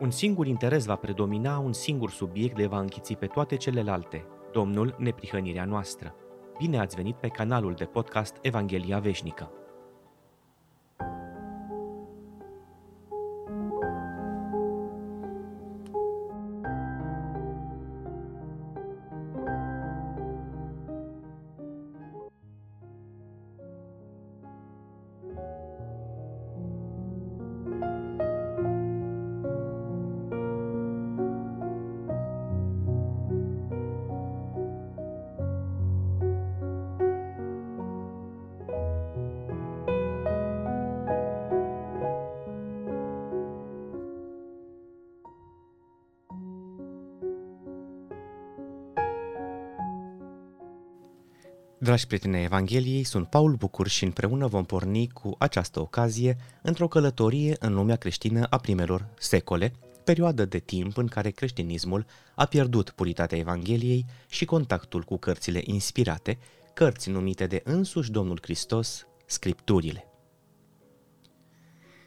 Un singur interes va predomina, un singur subiect le va închiți pe toate celelalte, Domnul neprihănirea noastră. Bine ați venit pe canalul de podcast Evanghelia Veșnică. Dragi prieteni ai Evangheliei, sunt Paul Bucur și împreună vom porni cu această ocazie într-o călătorie în lumea creștină a primelor secole, perioadă de timp în care creștinismul a pierdut puritatea Evangheliei și contactul cu cărțile inspirate, cărți numite de însuși Domnul Hristos, Scripturile.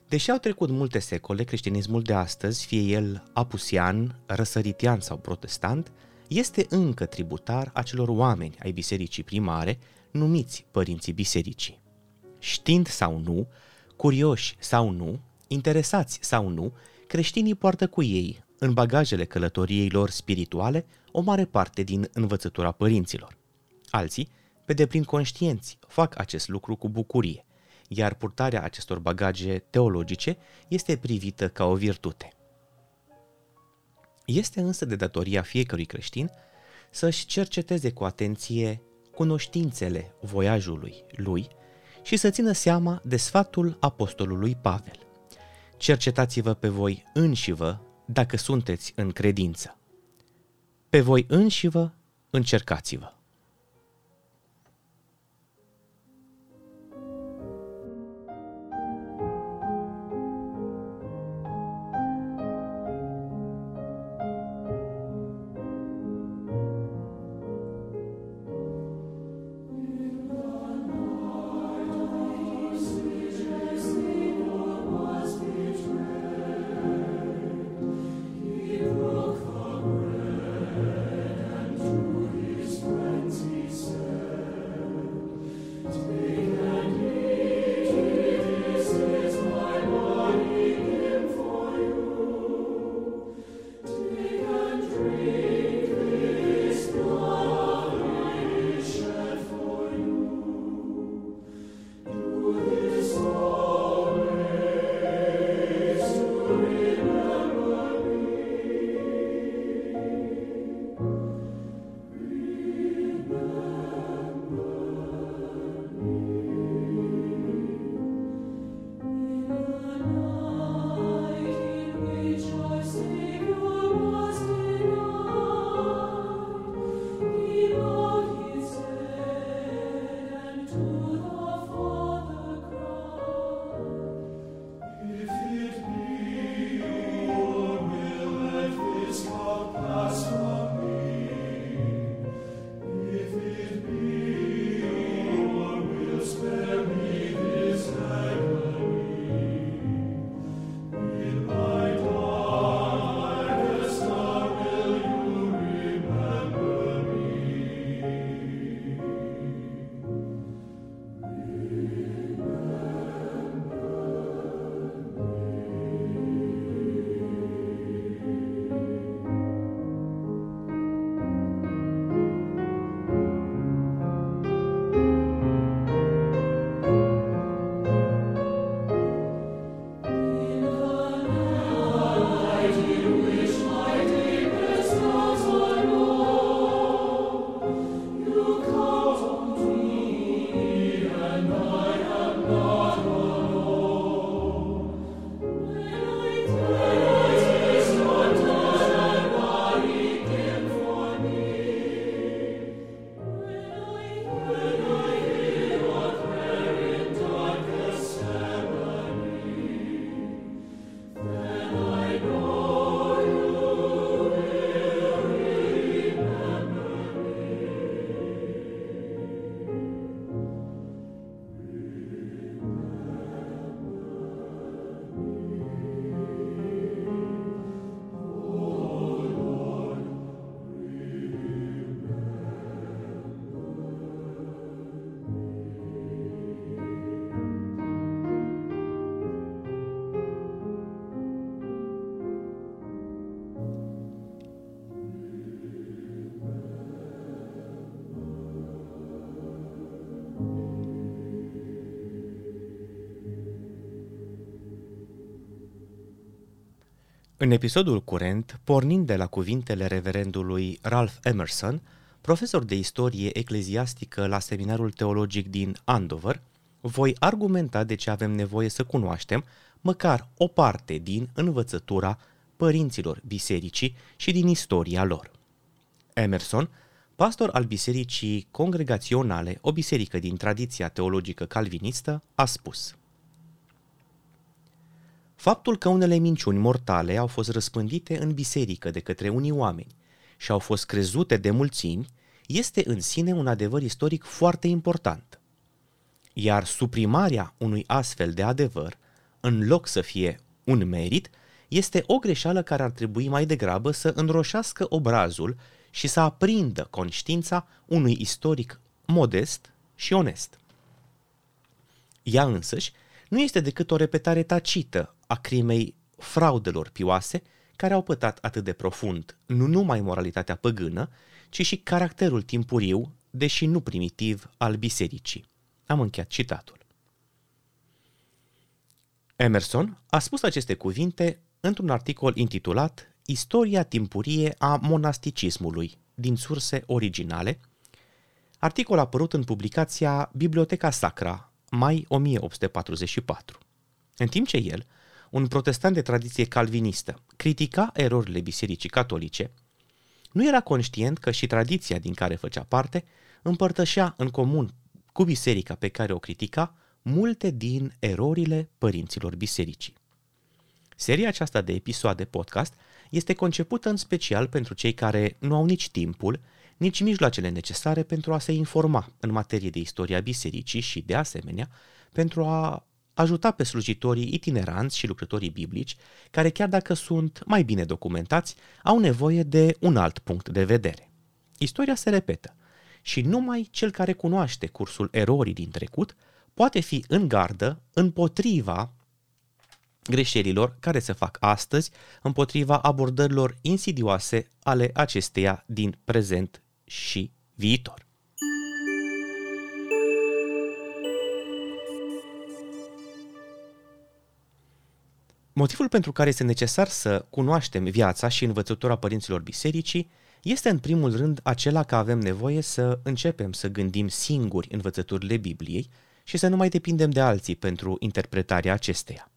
Deși au trecut multe secole, creștinismul de astăzi, fie el apusian, răsăritian sau protestant, este încă tributar acelor oameni ai bisericii primare, numiți părinții bisericii. Știind sau nu, curioși sau nu, interesați sau nu, creștinii poartă cu ei, în bagajele călătoriei lor spirituale, o mare parte din învățătura părinților. Alții, pe deplin conștienți, fac acest lucru cu bucurie, iar purtarea acestor bagaje teologice este privită ca o virtute. Este însă de datoria fiecărui creștin să-și cerceteze cu atenție cunoștințele voiajului lui și să țină seama de sfatul apostolului Pavel. Cercetați-vă pe voi înșivă dacă sunteți în credință. Pe voi înșivă încercați-vă. În episodul curent, pornind de la cuvintele reverendului Ralph Emerson, profesor de istorie ecleziastică la seminarul teologic din Andover, voi argumenta de ce avem nevoie să cunoaștem măcar o parte din învățătura părinților bisericii și din istoria lor. Emerson, pastor al bisericii congregaționale, o biserică din tradiția teologică calvinistă, a spus Faptul că unele minciuni mortale au fost răspândite în biserică de către unii oameni și au fost crezute de mulțimi, este în sine un adevăr istoric foarte important. Iar suprimarea unui astfel de adevăr, în loc să fie un merit, este o greșeală care ar trebui mai degrabă să înroșească obrazul și să aprindă conștiința unui istoric modest și onest. Ea însăși nu este decât o repetare tacită a crimei fraudelor pioase care au pătat atât de profund nu numai moralitatea păgână, ci și caracterul timpuriu, deși nu primitiv, al bisericii. Am încheiat citatul. Emerson a spus aceste cuvinte într-un articol intitulat Istoria timpurie a monasticismului, din surse originale, articol apărut în publicația Biblioteca Sacra, mai 1844. În timp ce el, un protestant de tradiție calvinistă, critica erorile Bisericii Catolice, nu era conștient că și tradiția din care făcea parte împărtășea în comun cu biserica pe care o critica multe din erorile părinților bisericii. Seria aceasta de episoade podcast este concepută în special pentru cei care nu au nici timpul, nici mijloacele necesare pentru a se informa în materie de istoria bisericii și, de asemenea, pentru a ajuta pe slujitorii itineranți și lucrătorii biblici, care chiar dacă sunt mai bine documentați, au nevoie de un alt punct de vedere. Istoria se repetă și numai cel care cunoaște cursul erorii din trecut poate fi în gardă împotriva greșelilor care se fac astăzi, împotriva abordărilor insidioase ale acesteia din prezent și viitor. Motivul pentru care este necesar să cunoaștem viața și învățătura părinților bisericii este în primul rând acela că avem nevoie să începem să gândim singuri învățăturile Bibliei și să nu mai depindem de alții pentru interpretarea acesteia.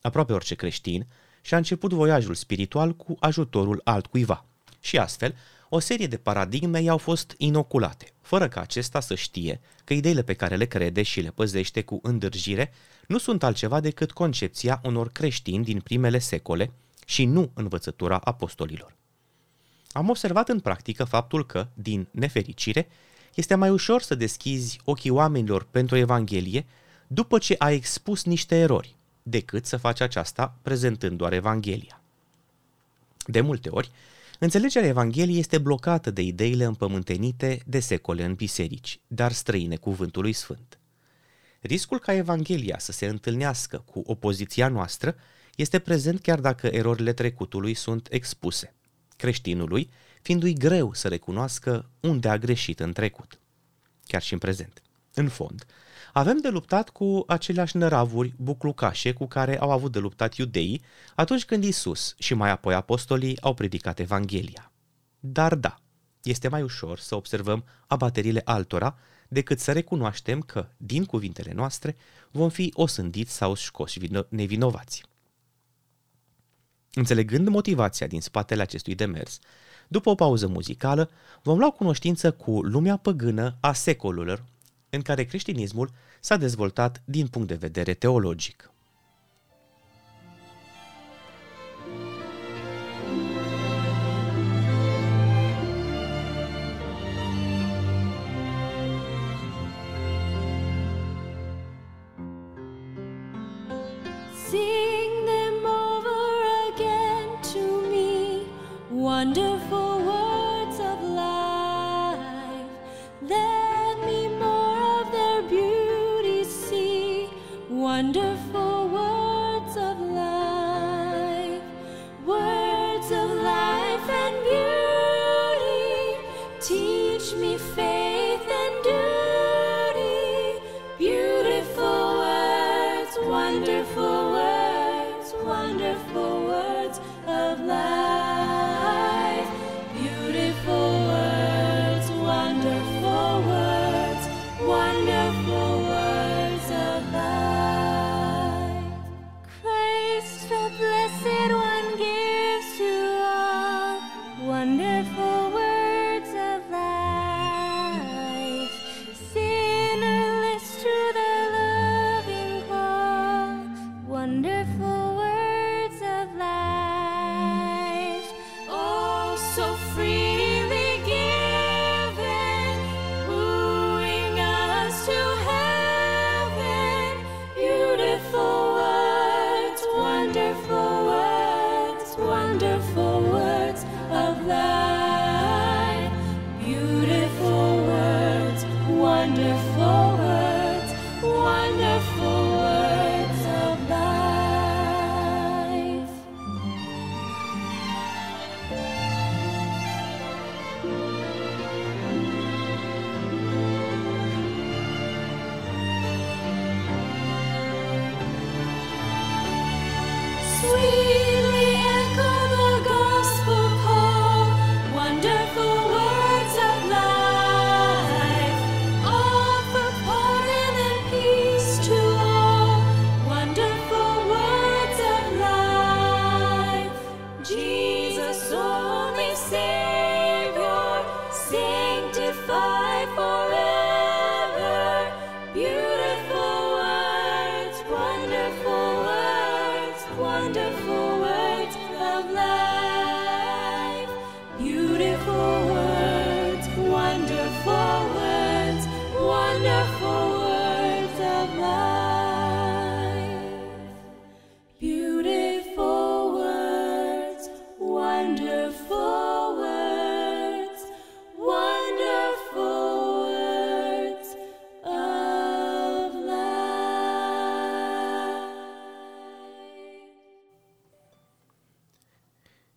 Aproape orice creștin și-a început voiajul spiritual cu ajutorul altcuiva și astfel o serie de paradigme i-au fost inoculate, fără ca acesta să știe că ideile pe care le crede și le păzește cu îndârjire nu sunt altceva decât concepția unor creștini din primele secole și nu învățătura apostolilor. Am observat în practică faptul că, din nefericire, este mai ușor să deschizi ochii oamenilor pentru Evanghelie după ce ai expus niște erori, decât să faci aceasta prezentând doar Evanghelia. De multe ori, înțelegerea Evangheliei este blocată de ideile împământenite de secole în biserici, dar străine cuvântului sfânt. Riscul ca Evanghelia să se întâlnească cu opoziția noastră este prezent chiar dacă erorile trecutului sunt expuse, creștinului fiindu-i greu să recunoască unde a greșit în trecut, chiar și în prezent. În fond, avem de luptat cu aceleași năravuri buclucașe cu care au avut de luptat iudeii atunci când Isus și mai apoi apostolii au predicat Evanghelia. Dar da, este mai ușor să observăm abaterile altora decât să recunoaștem că, din cuvintele noastre, vom fi osândiți sau scoși nevinovați. Înțelegând motivația din spatele acestui demers, după o pauză muzicală, vom lua cunoștință cu lumea păgână a secolelor în care creștinismul s-a dezvoltat din punct de vedere teologic. search for words of love.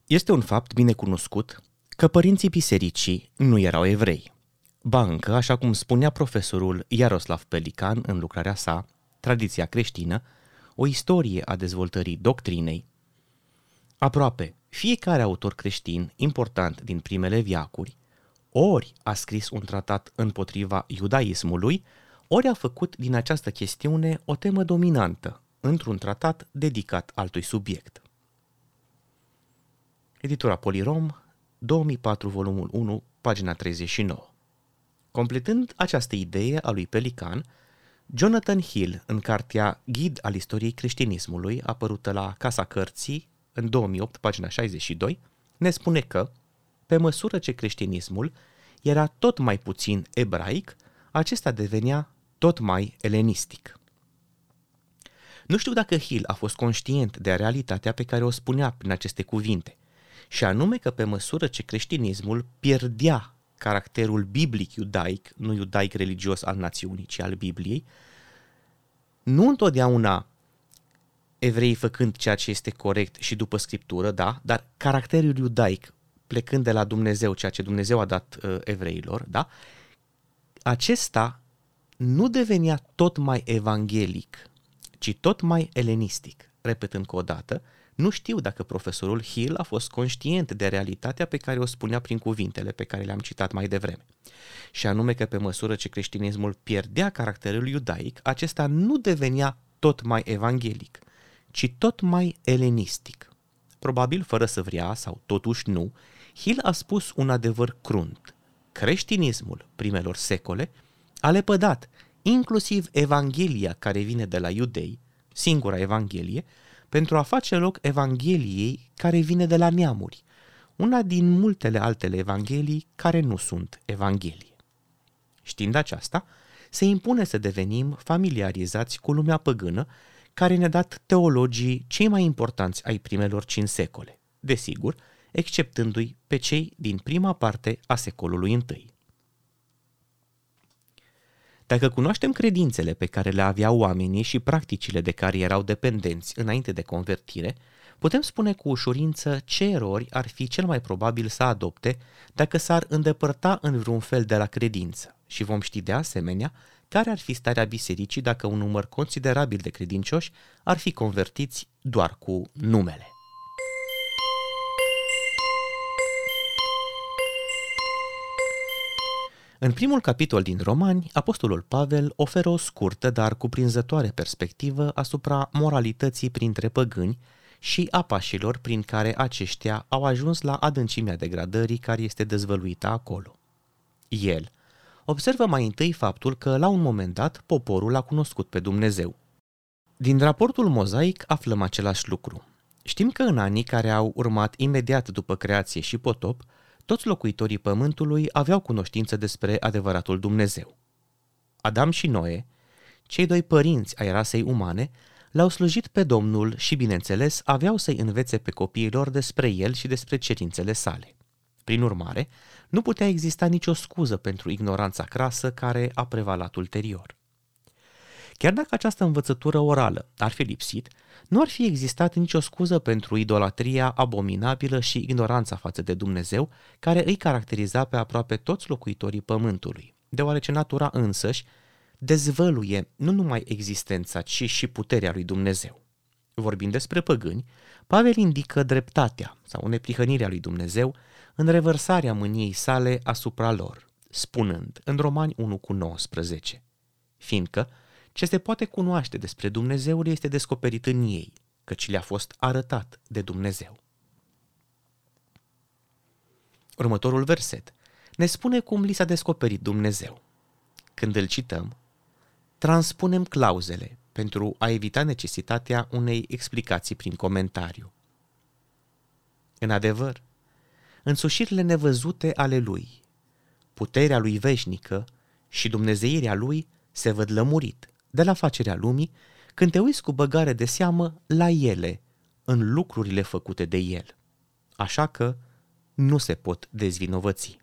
Este un fapt bine cunoscut că părinții bisericii nu erau evrei. Ba încă, așa cum spunea profesorul Iaroslav Pelican în lucrarea sa, Tradiția creștină, o istorie a dezvoltării doctrinei, aproape fiecare autor creștin important din primele viacuri ori a scris un tratat împotriva iudaismului, ori a făcut din această chestiune o temă dominantă într-un tratat dedicat altui subiect. Editura Polirom, 2004, volumul 1, pagina 39. Completând această idee a lui Pelican, Jonathan Hill, în cartea Ghid al istoriei creștinismului, apărută la Casa Cărții, în 2008, pagina 62, ne spune că, pe măsură ce creștinismul era tot mai puțin ebraic, acesta devenea tot mai elenistic. Nu știu dacă Hill a fost conștient de realitatea pe care o spunea prin aceste cuvinte, și anume că pe măsură ce creștinismul pierdea caracterul biblic iudaic, nu iudaic religios al națiunii, ci al Bibliei, nu întotdeauna evreii făcând ceea ce este corect și după scriptură, da, dar caracterul iudaic plecând de la Dumnezeu, ceea ce Dumnezeu a dat uh, evreilor, da, acesta nu devenea tot mai evanghelic, ci tot mai elenistic. Repet încă o dată, nu știu dacă profesorul Hill a fost conștient de realitatea pe care o spunea prin cuvintele pe care le-am citat mai devreme. Și anume că pe măsură ce creștinismul pierdea caracterul iudaic, acesta nu devenea tot mai evanghelic, ci tot mai elenistic. Probabil fără să vrea, sau totuși nu, Hill a spus un adevăr crunt. Creștinismul primelor secole a lepădat inclusiv Evanghelia care vine de la iudei, singura Evanghelie, pentru a face loc Evangheliei care vine de la neamuri, una din multele altele Evanghelii care nu sunt Evanghelie. Știind aceasta, se impune să devenim familiarizați cu lumea păgână care ne-a dat teologii cei mai importanți ai primelor cinci secole, desigur, exceptându-i pe cei din prima parte a secolului I. Dacă cunoaștem credințele pe care le aveau oamenii și practicile de care erau dependenți înainte de convertire, putem spune cu ușurință ce erori ar fi cel mai probabil să adopte dacă s-ar îndepărta în vreun fel de la credință și vom ști de asemenea care ar fi starea bisericii dacă un număr considerabil de credincioși ar fi convertiți doar cu numele. În primul capitol din Romani, Apostolul Pavel oferă o scurtă, dar cuprinzătoare perspectivă asupra moralității printre păgâni și a pașilor prin care aceștia au ajuns la adâncimea degradării care este dezvăluită acolo. El observă mai întâi faptul că, la un moment dat, poporul a cunoscut pe Dumnezeu. Din raportul mozaic aflăm același lucru. Știm că în anii care au urmat imediat după creație și potop, toți locuitorii pământului aveau cunoștință despre adevăratul Dumnezeu. Adam și Noe, cei doi părinți ai rasei umane, l-au slujit pe Domnul și, bineînțeles, aveau să-i învețe pe copiilor despre el și despre cerințele sale. Prin urmare, nu putea exista nicio scuză pentru ignoranța crasă care a prevalat ulterior. Chiar dacă această învățătură orală ar fi lipsit, nu ar fi existat nicio scuză pentru idolatria abominabilă și ignoranța față de Dumnezeu, care îi caracteriza pe aproape toți locuitorii pământului, deoarece natura însăși dezvăluie nu numai existența, ci și puterea lui Dumnezeu. Vorbind despre păgâni, Pavel indică dreptatea sau neprihănirea lui Dumnezeu în revărsarea mâniei sale asupra lor, spunând în Romani 1 cu 19, fiindcă ce se poate cunoaște despre Dumnezeul este descoperit în ei, căci le-a fost arătat de Dumnezeu. Următorul verset ne spune cum li s-a descoperit Dumnezeu. Când îl cităm, transpunem clauzele pentru a evita necesitatea unei explicații prin comentariu. În adevăr, însușirile nevăzute ale lui, puterea lui veșnică și dumnezeirea lui se văd lămurit de la facerea lumii când te uiți cu băgare de seamă la ele, în lucrurile făcute de el. Așa că nu se pot dezvinovăți.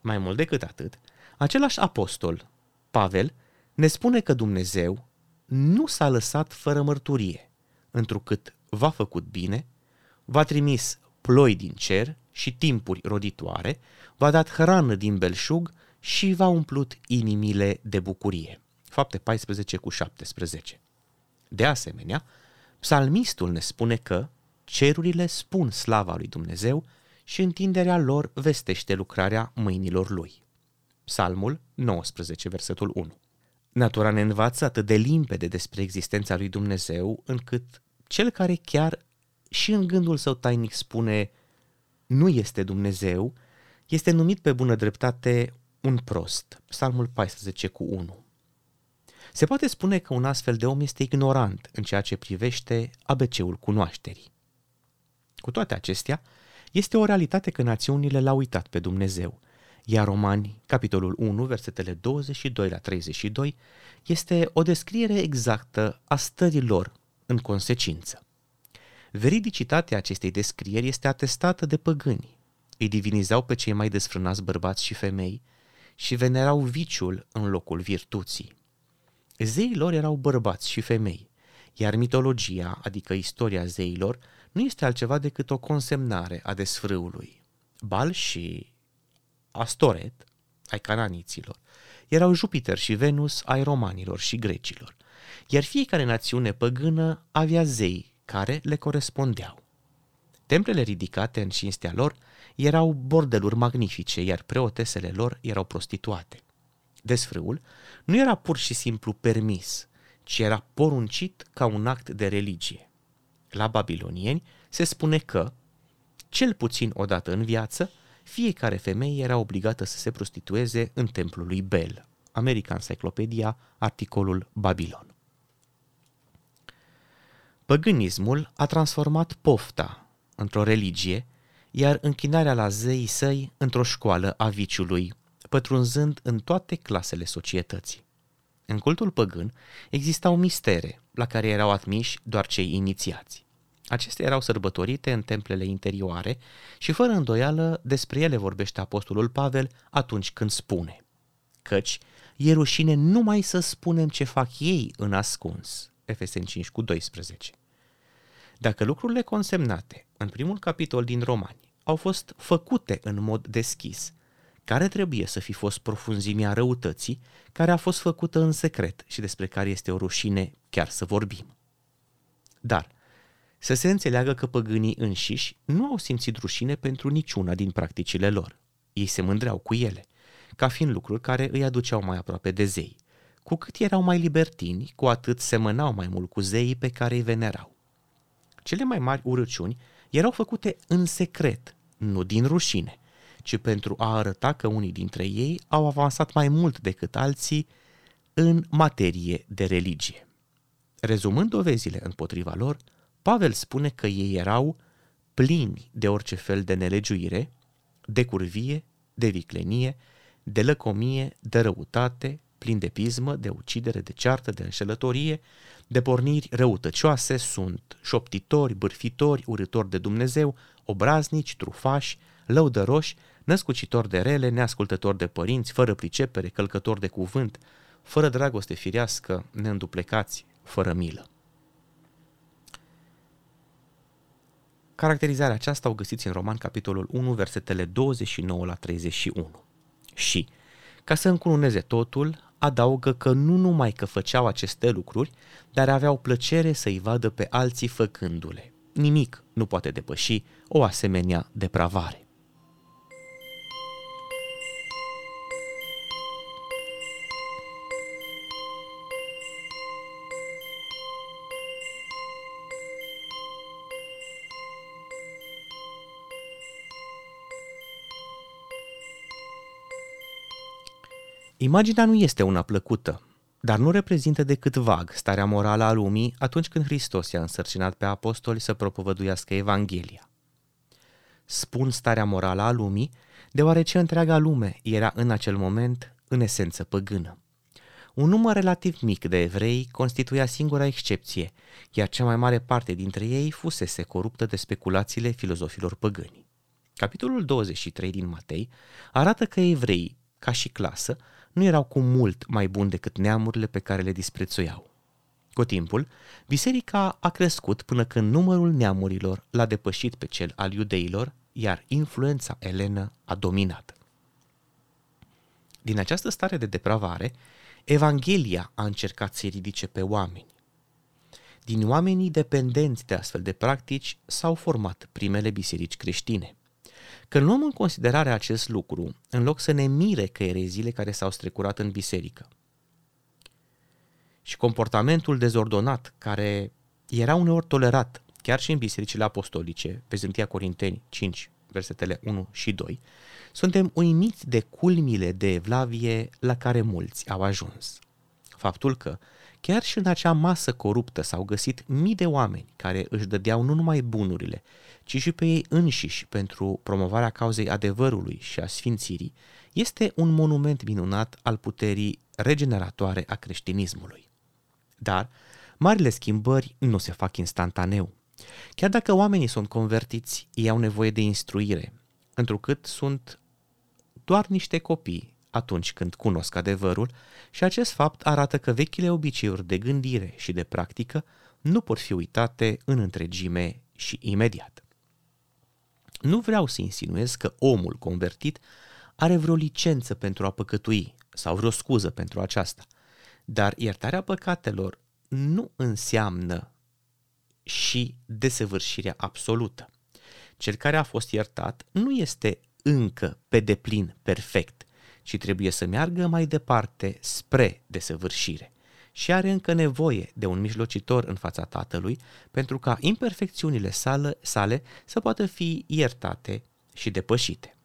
Mai mult decât atât, același apostol, Pavel, ne spune că Dumnezeu nu s-a lăsat fără mărturie, întrucât v-a făcut bine, v-a trimis ploi din cer și timpuri roditoare, v-a dat hrană din belșug și v-a umplut inimile de bucurie. Fapte 14 cu 17. De asemenea, psalmistul ne spune că cerurile spun slava lui Dumnezeu și întinderea lor vestește lucrarea mâinilor lui. Psalmul 19, versetul 1. Natura ne învață atât de limpede despre existența lui Dumnezeu, încât cel care chiar și în gândul său tainic spune nu este Dumnezeu, este numit pe bună dreptate un prost. Psalmul 14 cu 1. Se poate spune că un astfel de om este ignorant în ceea ce privește ABC-ul cunoașterii. Cu toate acestea, este o realitate că națiunile l-au uitat pe Dumnezeu, iar Romani, capitolul 1, versetele 22 la 32, este o descriere exactă a stării lor în consecință. Veridicitatea acestei descrieri este atestată de păgâni. Îi divinizau pe cei mai desfrânați bărbați și femei și venerau viciul în locul virtuții. Zeii lor erau bărbați și femei, iar mitologia, adică istoria zeilor, nu este altceva decât o consemnare a desfrâului. Bal și Astoret, ai cananiților, erau Jupiter și Venus ai romanilor și grecilor, iar fiecare națiune păgână avea zei care le corespundeau. Templele ridicate în cinstea lor erau bordeluri magnifice, iar preotesele lor erau prostituate. Desfrâul nu era pur și simplu permis, ci era poruncit ca un act de religie. La babilonieni se spune că, cel puțin o dată în viață, fiecare femeie era obligată să se prostitueze în templul lui Bel. American Encyclopedia, articolul Babilon. Păgânismul a transformat pofta într-o religie, iar închinarea la zeii săi într-o școală a viciului, pătrunzând în toate clasele societății. În cultul păgân existau mistere la care erau admiși doar cei inițiați. Acestea erau sărbătorite în templele interioare și fără îndoială despre ele vorbește apostolul Pavel atunci când spune Căci e rușine numai să spunem ce fac ei în ascuns. Efeseni 5 cu 12. Dacă lucrurile consemnate în primul capitol din Romani au fost făcute în mod deschis, care trebuie să fi fost profunzimea răutății care a fost făcută în secret și despre care este o rușine chiar să vorbim. Dar să se înțeleagă că păgânii înșiși nu au simțit rușine pentru niciuna din practicile lor. Ei se mândreau cu ele, ca fiind lucruri care îi aduceau mai aproape de zei. Cu cât erau mai libertini, cu atât semănau mai mult cu zeii pe care îi venerau. Cele mai mari urăciuni erau făcute în secret, nu din rușine, ci pentru a arăta că unii dintre ei au avansat mai mult decât alții în materie de religie. Rezumând dovezile împotriva lor, Pavel spune că ei erau plini de orice fel de nelegiuire, de curvie, de viclenie, de lăcomie, de răutate, plin de pismă, de ucidere, de ceartă, de înșelătorie, de porniri răutăcioase, sunt șoptitori, bârfitori, urători de Dumnezeu, obraznici, trufași, lăudăroși, născucitori de rele, neascultători de părinți, fără pricepere, călcători de cuvânt, fără dragoste firească, neînduplecați, fără milă. Caracterizarea aceasta o găsiți în Roman, capitolul 1, versetele 29 la 31. Și, ca să încununeze totul, adaugă că nu numai că făceau aceste lucruri, dar aveau plăcere să-i vadă pe alții făcându-le. Nimic nu poate depăși o asemenea depravare. Imaginea nu este una plăcută, dar nu reprezintă decât vag starea morală a lumii atunci când Hristos i-a însărcinat pe apostoli să propovăduiască Evanghelia. Spun starea morală a lumii, deoarece întreaga lume era în acel moment în esență păgână. Un număr relativ mic de evrei constituia singura excepție, iar cea mai mare parte dintre ei fusese coruptă de speculațiile filozofilor păgâni. Capitolul 23 din Matei arată că evreii, ca și clasă, nu erau cu mult mai buni decât neamurile pe care le disprețuiau. Cu timpul, biserica a crescut până când numărul neamurilor l-a depășit pe cel al iudeilor, iar influența elenă a dominat. Din această stare de depravare, Evanghelia a încercat să ridice pe oameni. Din oamenii dependenți de astfel de practici s-au format primele biserici creștine. Când luăm în considerare acest lucru, în loc să ne mire că ereziile care s-au strecurat în biserică și comportamentul dezordonat care era uneori tolerat chiar și în bisericile apostolice, pe 1 Corinteni 5, versetele 1 și 2, suntem uimiți de culmile de evlavie la care mulți au ajuns. Faptul că chiar și în acea masă coruptă s-au găsit mii de oameni care își dădeau nu numai bunurile, ci și pe ei înșiși pentru promovarea cauzei adevărului și a sfințirii, este un monument minunat al puterii regeneratoare a creștinismului. Dar marile schimbări nu se fac instantaneu. Chiar dacă oamenii sunt convertiți, ei au nevoie de instruire, întrucât sunt doar niște copii atunci când cunosc adevărul și acest fapt arată că vechile obiceiuri de gândire și de practică nu pot fi uitate în întregime și imediat. Nu vreau să insinuez că omul convertit are vreo licență pentru a păcătui sau vreo scuză pentru aceasta, dar iertarea păcatelor nu înseamnă și desăvârșirea absolută. Cel care a fost iertat nu este încă pe deplin perfect, ci trebuie să meargă mai departe spre desăvârșire și are încă nevoie de un mijlocitor în fața Tatălui pentru ca imperfecțiunile sale, sale să poată fi iertate și depășite.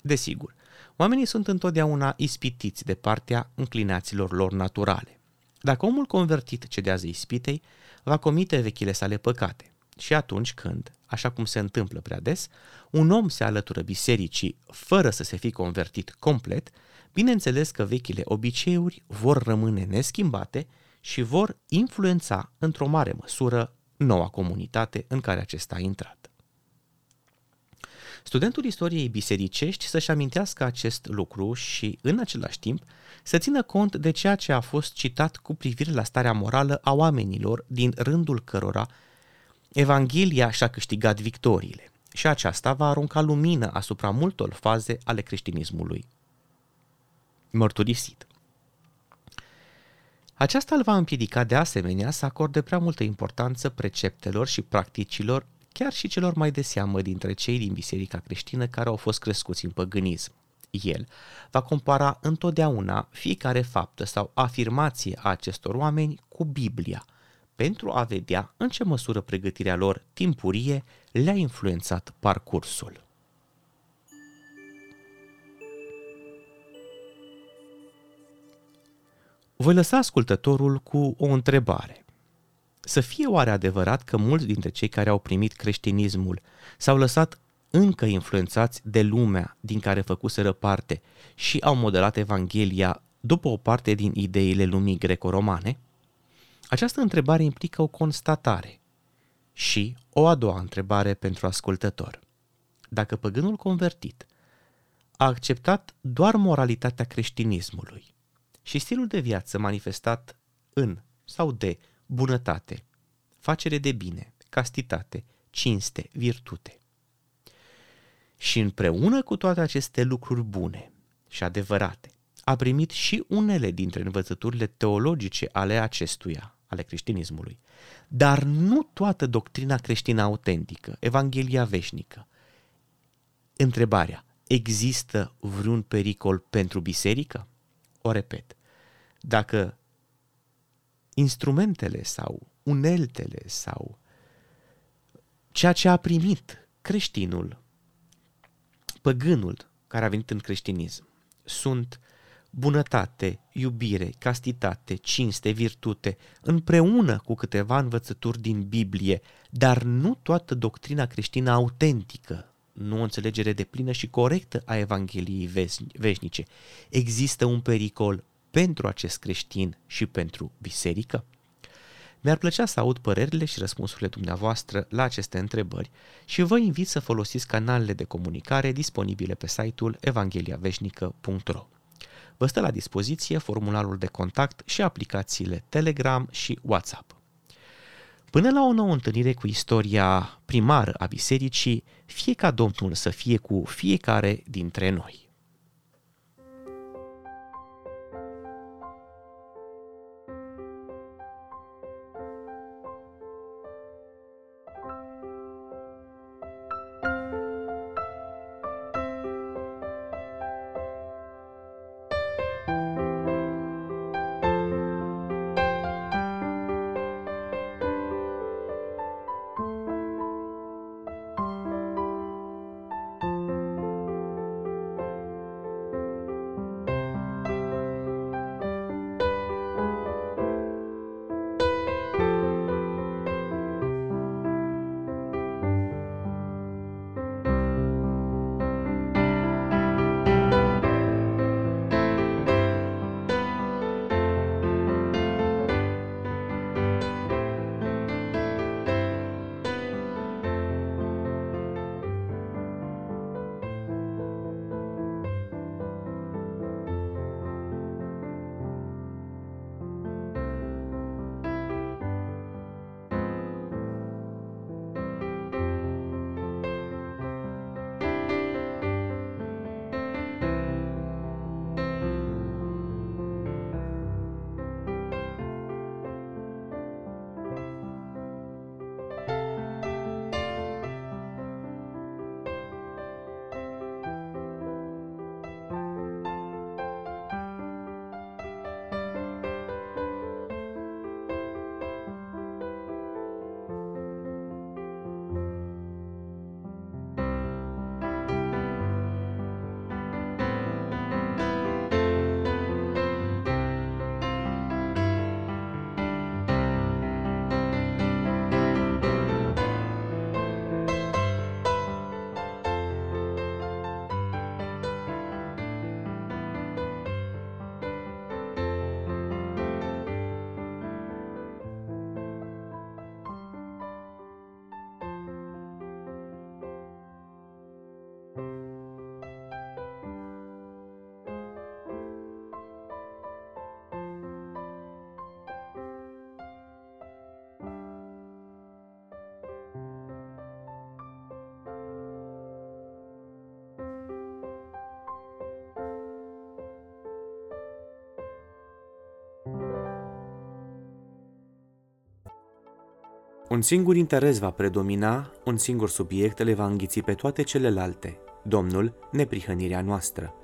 Desigur, oamenii sunt întotdeauna ispitiți de partea înclinațiilor lor naturale. Dacă omul convertit cedează ispitei, va comite vechile sale păcate. Și atunci când, așa cum se întâmplă prea des, un om se alătură bisericii fără să se fi convertit complet, bineînțeles că vechile obiceiuri vor rămâne neschimbate și vor influența într-o mare măsură noua comunitate în care acesta a intrat. Studentul istoriei bisericești să-și amintească acest lucru și, în același timp, să țină cont de ceea ce a fost citat cu privire la starea morală a oamenilor din rândul cărora Evanghelia și-a câștigat victoriile și aceasta va arunca lumină asupra multor faze ale creștinismului mărturisit. Aceasta îl va împiedica de asemenea să acorde prea multă importanță preceptelor și practicilor, chiar și celor mai de seamă dintre cei din biserica creștină care au fost crescuți în păgânism. el va compara întotdeauna fiecare faptă sau afirmație a acestor oameni cu Biblia, pentru a vedea în ce măsură pregătirea lor timpurie le-a influențat parcursul. Voi lăsa ascultătorul cu o întrebare. Să fie oare adevărat că mulți dintre cei care au primit creștinismul s-au lăsat încă influențați de lumea din care făcuseră parte și au modelat Evanghelia după o parte din ideile lumii greco-romane? Această întrebare implică o constatare și o a doua întrebare pentru ascultător. Dacă păgânul convertit a acceptat doar moralitatea creștinismului și stilul de viață manifestat în sau de bunătate, facere de bine, castitate, cinste, virtute. Și împreună cu toate aceste lucruri bune și adevărate, a primit și unele dintre învățăturile teologice ale acestuia, ale creștinismului, dar nu toată doctrina creștină autentică, Evanghelia veșnică. Întrebarea, există vreun pericol pentru biserică? O repet, dacă instrumentele sau uneltele sau ceea ce a primit creștinul, păgânul care a venit în creștinism, sunt bunătate, iubire, castitate, cinste, virtute, împreună cu câteva învățături din Biblie, dar nu toată doctrina creștină autentică, nu o înțelegere de plină și corectă a Evangheliei veșnice. Există un pericol pentru acest creștin și pentru biserică? Mi-ar plăcea să aud părerile și răspunsurile dumneavoastră la aceste întrebări și vă invit să folosiți canalele de comunicare disponibile pe site-ul evangheliaveșnică.ro. Vă stă la dispoziție formularul de contact și aplicațiile Telegram și WhatsApp. Până la o nouă întâlnire cu istoria primară a bisericii, fie ca Domnul să fie cu fiecare dintre noi. Un singur interes va predomina, un singur subiect le va înghiți pe toate celelalte, Domnul, neprihănirea noastră.